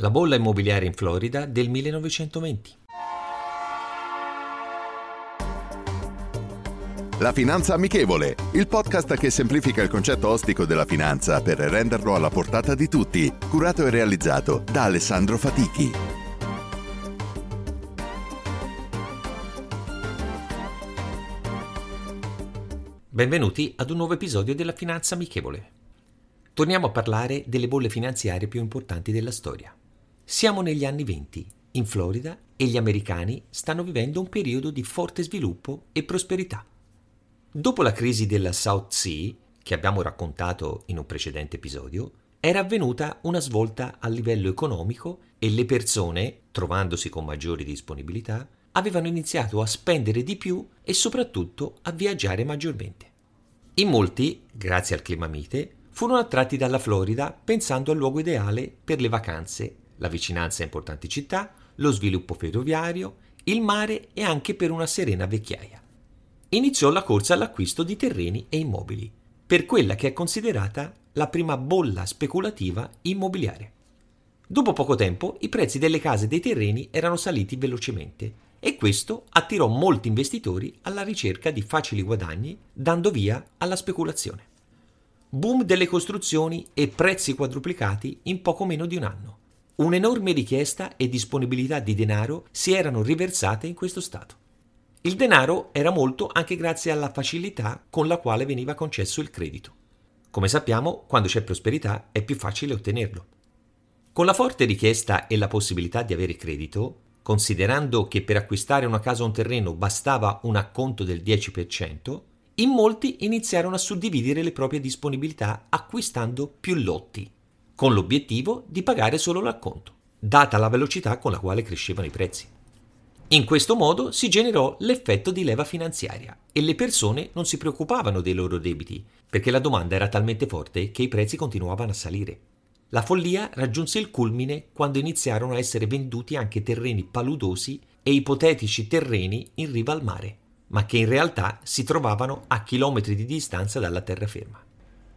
La bolla immobiliare in Florida del 1920. La Finanza Amichevole, il podcast che semplifica il concetto ostico della finanza per renderlo alla portata di tutti, curato e realizzato da Alessandro Fatichi. Benvenuti ad un nuovo episodio della Finanza Amichevole. Torniamo a parlare delle bolle finanziarie più importanti della storia. Siamo negli anni 20, in Florida, e gli americani stanno vivendo un periodo di forte sviluppo e prosperità. Dopo la crisi della South Sea, che abbiamo raccontato in un precedente episodio, era avvenuta una svolta a livello economico e le persone, trovandosi con maggiori disponibilità, avevano iniziato a spendere di più e soprattutto a viaggiare maggiormente. In molti, grazie al clima mite, furono attratti dalla Florida pensando al luogo ideale per le vacanze, la vicinanza a importanti città, lo sviluppo ferroviario, il mare e anche per una serena vecchiaia. Iniziò la corsa all'acquisto di terreni e immobili, per quella che è considerata la prima bolla speculativa immobiliare. Dopo poco tempo i prezzi delle case e dei terreni erano saliti velocemente e questo attirò molti investitori alla ricerca di facili guadagni, dando via alla speculazione. Boom delle costruzioni e prezzi quadruplicati in poco meno di un anno. Un'enorme richiesta e disponibilità di denaro si erano riversate in questo stato. Il denaro era molto anche grazie alla facilità con la quale veniva concesso il credito. Come sappiamo, quando c'è prosperità è più facile ottenerlo. Con la forte richiesta e la possibilità di avere credito, considerando che per acquistare una casa o un terreno bastava un acconto del 10%, in molti iniziarono a suddividere le proprie disponibilità acquistando più lotti, con l'obiettivo di pagare solo l'acconto, data la velocità con la quale crescevano i prezzi. In questo modo si generò l'effetto di leva finanziaria e le persone non si preoccupavano dei loro debiti, perché la domanda era talmente forte che i prezzi continuavano a salire. La follia raggiunse il culmine quando iniziarono a essere venduti anche terreni paludosi e ipotetici terreni in riva al mare, ma che in realtà si trovavano a chilometri di distanza dalla terraferma.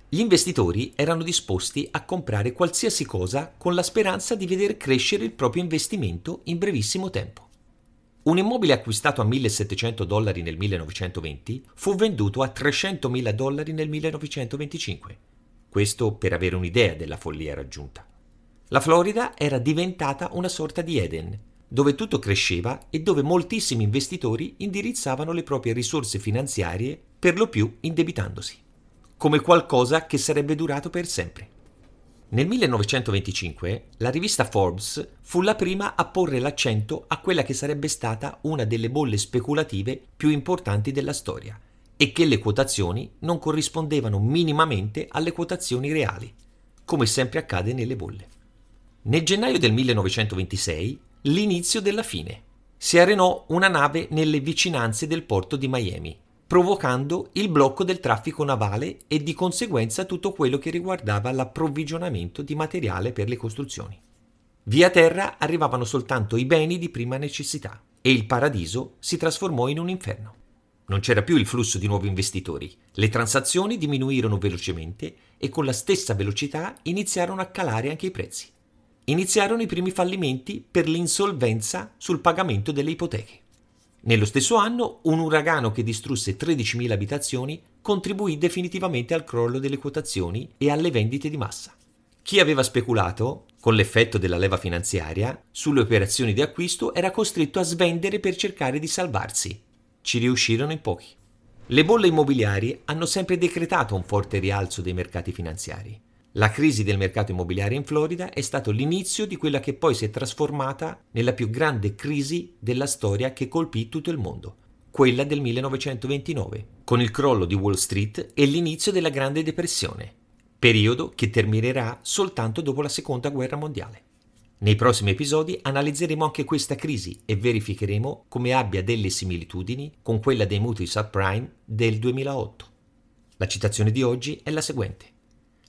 Gli investitori erano disposti a comprare qualsiasi cosa con la speranza di vedere crescere il proprio investimento in brevissimo tempo. Un immobile acquistato a 1700 dollari nel 1920 fu venduto a 300.000 dollari nel 1925 questo per avere un'idea della follia raggiunta. La Florida era diventata una sorta di Eden, dove tutto cresceva e dove moltissimi investitori indirizzavano le proprie risorse finanziarie per lo più indebitandosi, come qualcosa che sarebbe durato per sempre. Nel 1925 la rivista Forbes fu la prima a porre l'accento a quella che sarebbe stata una delle bolle speculative più importanti della storia, e che le quotazioni non corrispondevano minimamente alle quotazioni reali, come sempre accade nelle bolle. Nel gennaio del 1926, l'inizio della fine. Si arenò una nave nelle vicinanze del porto di Miami, provocando il blocco del traffico navale e di conseguenza tutto quello che riguardava l'approvvigionamento di materiale per le costruzioni. Via terra arrivavano soltanto i beni di prima necessità e il paradiso si trasformò in un inferno. Non c'era più il flusso di nuovi investitori. Le transazioni diminuirono velocemente e con la stessa velocità iniziarono a calare anche i prezzi. Iniziarono i primi fallimenti per l'insolvenza sul pagamento delle ipoteche. Nello stesso anno, un uragano che distrusse 13.000 abitazioni contribuì definitivamente al crollo delle quotazioni e alle vendite di massa. Chi aveva speculato, con l'effetto della leva finanziaria, sulle operazioni di acquisto era costretto a svendere per cercare di salvarsi ci riuscirono in pochi. Le bolle immobiliari hanno sempre decretato un forte rialzo dei mercati finanziari. La crisi del mercato immobiliare in Florida è stato l'inizio di quella che poi si è trasformata nella più grande crisi della storia che colpì tutto il mondo, quella del 1929, con il crollo di Wall Street e l'inizio della Grande Depressione, periodo che terminerà soltanto dopo la Seconda Guerra Mondiale. Nei prossimi episodi analizzeremo anche questa crisi e verificheremo come abbia delle similitudini con quella dei mutui subprime del 2008. La citazione di oggi è la seguente.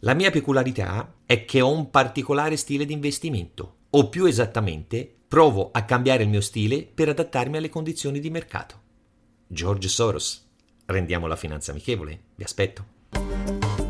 La mia peculiarità è che ho un particolare stile di investimento, o più esattamente, provo a cambiare il mio stile per adattarmi alle condizioni di mercato. George Soros. Rendiamo la finanza amichevole. Vi aspetto.